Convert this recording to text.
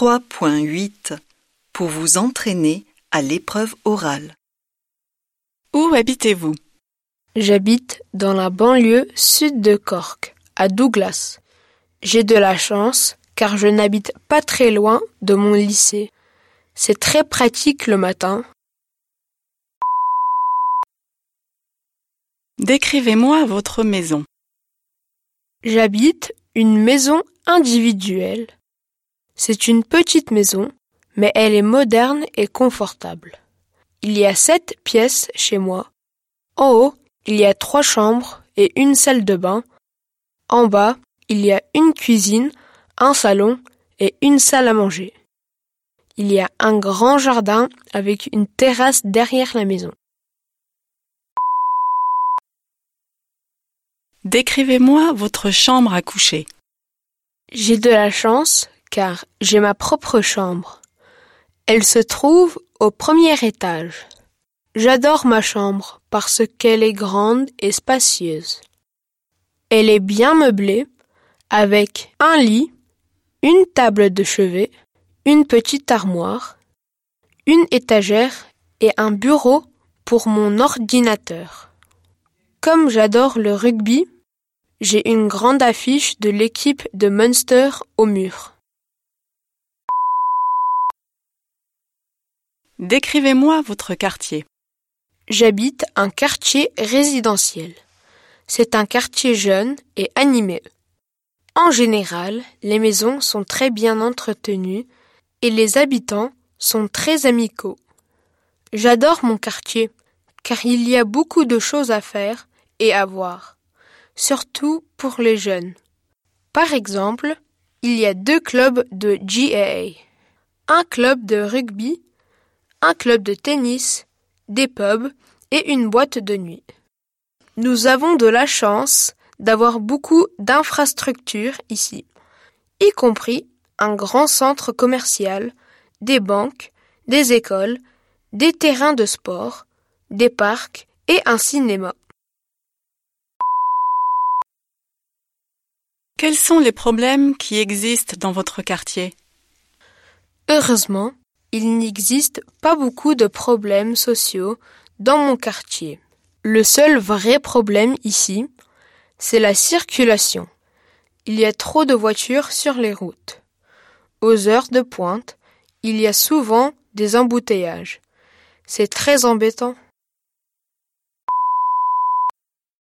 3.8 Pour vous entraîner à l'épreuve orale. Où habitez-vous? J'habite dans la banlieue sud de Cork, à Douglas. J'ai de la chance car je n'habite pas très loin de mon lycée. C'est très pratique le matin. Décrivez-moi votre maison. J'habite une maison individuelle. C'est une petite maison, mais elle est moderne et confortable. Il y a sept pièces chez moi. En haut, il y a trois chambres et une salle de bain. En bas, il y a une cuisine, un salon et une salle à manger. Il y a un grand jardin avec une terrasse derrière la maison. Décrivez-moi votre chambre à coucher. J'ai de la chance car j'ai ma propre chambre. Elle se trouve au premier étage. J'adore ma chambre parce qu'elle est grande et spacieuse. Elle est bien meublée avec un lit, une table de chevet, une petite armoire, une étagère et un bureau pour mon ordinateur. Comme j'adore le rugby, j'ai une grande affiche de l'équipe de Munster au mur. Décrivez-moi votre quartier. J'habite un quartier résidentiel. C'est un quartier jeune et animé. En général, les maisons sont très bien entretenues et les habitants sont très amicaux. J'adore mon quartier car il y a beaucoup de choses à faire et à voir, surtout pour les jeunes. Par exemple, il y a deux clubs de GAA, un club de rugby un club de tennis, des pubs et une boîte de nuit. Nous avons de la chance d'avoir beaucoup d'infrastructures ici, y compris un grand centre commercial, des banques, des écoles, des terrains de sport, des parcs et un cinéma. Quels sont les problèmes qui existent dans votre quartier? Heureusement, il n'existe pas beaucoup de problèmes sociaux dans mon quartier. Le seul vrai problème ici, c'est la circulation. Il y a trop de voitures sur les routes. Aux heures de pointe, il y a souvent des embouteillages. C'est très embêtant.